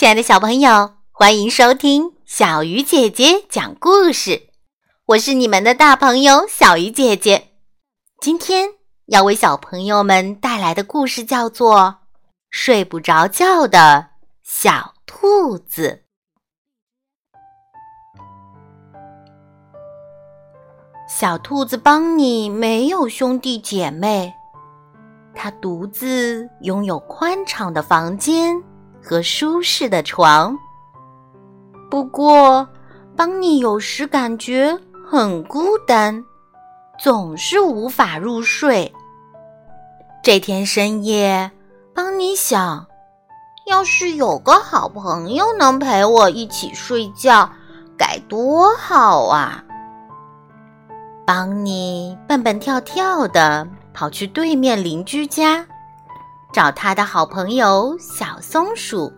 亲爱的小朋友，欢迎收听小鱼姐姐讲故事。我是你们的大朋友小鱼姐姐。今天要为小朋友们带来的故事叫做《睡不着觉的小兔子》。小兔子邦尼没有兄弟姐妹，他独自拥有宽敞的房间。和舒适的床。不过，邦尼有时感觉很孤单，总是无法入睡。这天深夜，邦尼想，要是有个好朋友能陪我一起睡觉，该多好啊！邦尼蹦蹦跳跳的跑去对面邻居家。找他的好朋友小松鼠。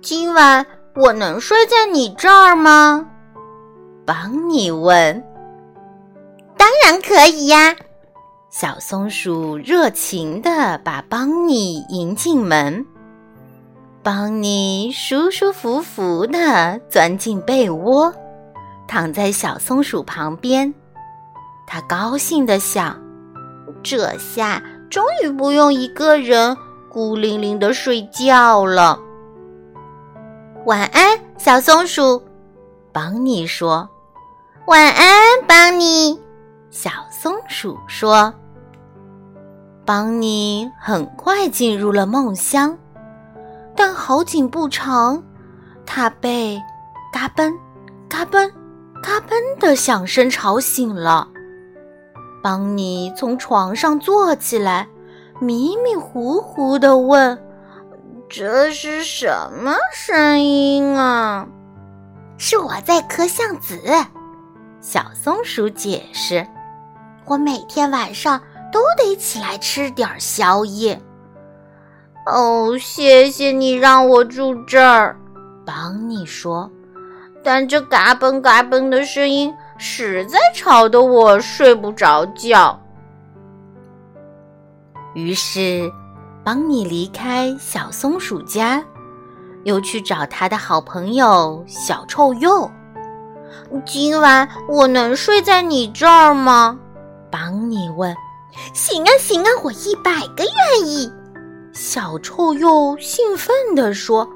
今晚我能睡在你这儿吗？邦尼问。当然可以呀！小松鼠热情地把邦尼迎进门。邦尼舒舒服服地钻进被窝，躺在小松鼠旁边。他高兴地想：这下。终于不用一个人孤零零的睡觉了。晚安，小松鼠。邦尼说：“晚安，邦尼。”小松鼠说：“邦尼很快进入了梦乡，但好景不长，他被嘎嘣、嘎嘣、嘎嘣的响声吵醒了。”邦尼从床上坐起来，迷迷糊糊的问：“这是什么声音啊？”“是我在磕橡子。”小松鼠解释。“我每天晚上都得起来吃点宵夜。”“哦，谢谢你让我住这儿。”邦尼说，“但这嘎嘣嘎嘣的声音……”实在吵得我睡不着觉。于是，邦尼离开小松鼠家，又去找他的好朋友小臭鼬。今晚我能睡在你这儿吗？邦尼问。行啊，行啊，我一百个愿意。小臭鼬兴奋地说：“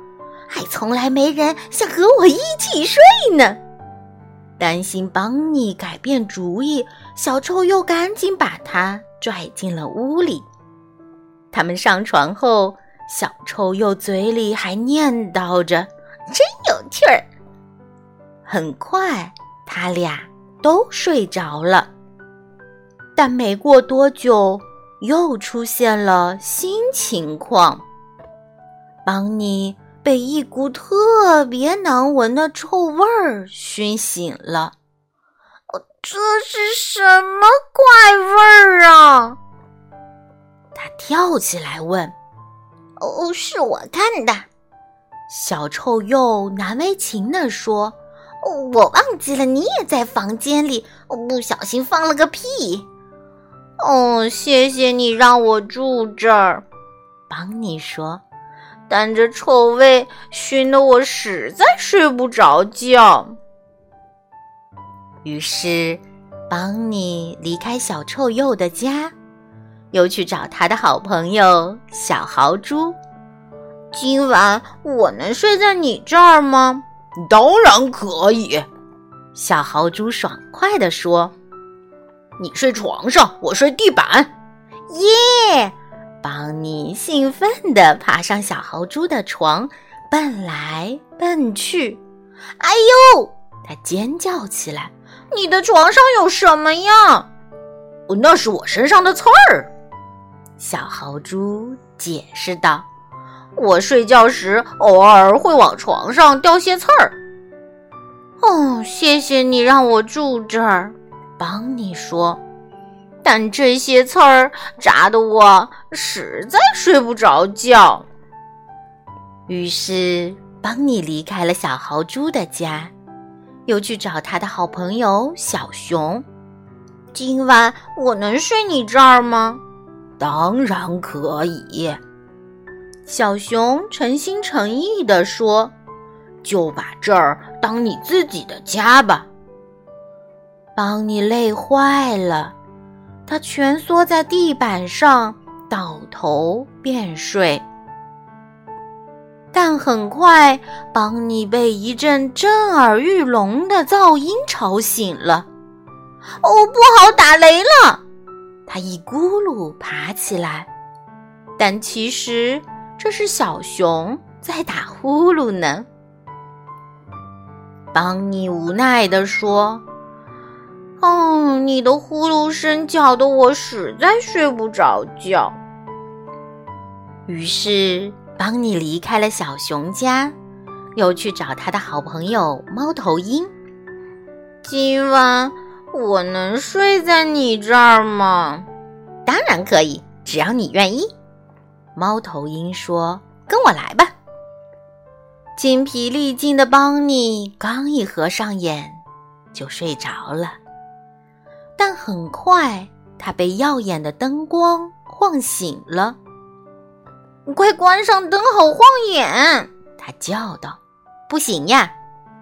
还从来没人想和我一起睡呢。”担心邦尼改变主意，小臭鼬赶紧把他拽进了屋里。他们上床后，小臭鼬嘴里还念叨着：“真有趣儿。”很快，他俩都睡着了。但没过多久，又出现了新情况。邦尼。被一股特别难闻的臭味儿熏醒了。这是什么怪味儿啊？他跳起来问：“哦，是我干的。”小臭鼬难为情地说：“我忘记了你也在房间里，不小心放了个屁。”哦，谢谢你让我住这儿，邦尼说。但这臭味熏得我实在睡不着觉。于是，邦尼离开小臭鼬的家，又去找他的好朋友小豪猪。今晚我能睡在你这儿吗？当然可以，小豪猪爽快地说。你睡床上，我睡地板。耶！邦尼兴奋地爬上小豪猪的床，蹦来蹦去。哎呦！他尖叫起来：“你的床上有什么呀？”“那是我身上的刺儿。”小豪猪解释道：“我睡觉时偶尔会往床上掉些刺儿。”“哦，谢谢你让我住这儿。”邦尼说。但这些刺儿扎得我实在睡不着觉。于是，邦尼离开了小豪猪的家，又去找他的好朋友小熊。今晚我能睡你这儿吗？当然可以。小熊诚心诚意地说：“就把这儿当你自己的家吧。”邦尼累坏了，他蜷缩在地板上，倒头便睡。但很快，邦尼被一阵震耳欲聋的噪音吵醒了。“哦，不好，打雷了！”他一咕噜爬起来，但其实这是小熊在打呼噜呢。邦尼无奈地说：“哦，你的呼噜声搅得我实在睡不着觉。”于是。邦尼离开了小熊家，又去找他的好朋友猫头鹰。今晚我能睡在你这儿吗？当然可以，只要你愿意。猫头鹰说：“跟我来吧。”精疲力尽的邦尼刚一合上眼，就睡着了。但很快，他被耀眼的灯光晃醒了。快关上灯，好晃眼！他叫道。“不行呀！”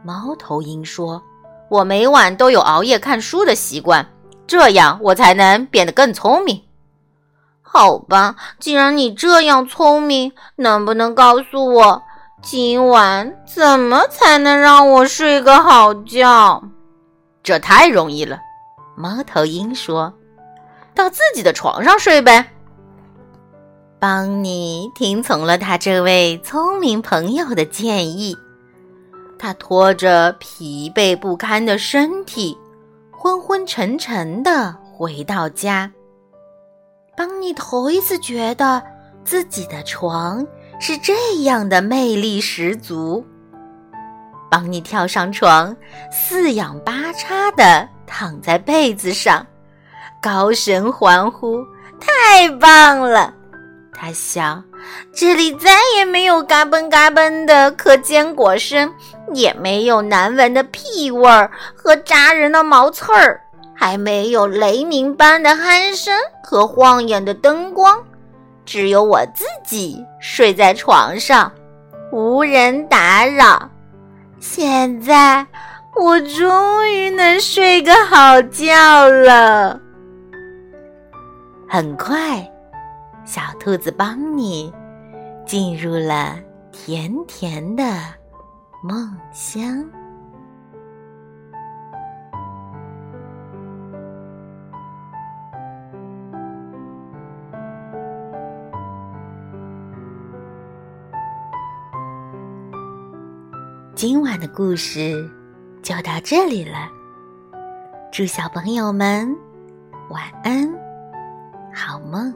猫头鹰说，“我每晚都有熬夜看书的习惯，这样我才能变得更聪明。”好吧，既然你这样聪明，能不能告诉我，今晚怎么才能让我睡个好觉？这太容易了，猫头鹰说，“到自己的床上睡呗。”邦尼听从了他这位聪明朋友的建议，他拖着疲惫不堪的身体，昏昏沉沉的回到家。邦尼头一次觉得自己的床是这样的魅力十足。邦尼跳上床，四仰八叉的躺在被子上，高声欢呼：“太棒了！”他想，这里再也没有嘎嘣嘎嘣的可坚果声，也没有难闻的屁味儿和扎人的毛刺儿，还没有雷鸣般的鼾声和晃眼的灯光，只有我自己睡在床上，无人打扰。现在我终于能睡个好觉了。很快。小兔子邦尼进入了甜甜的梦乡。今晚的故事就到这里了，祝小朋友们晚安，好梦。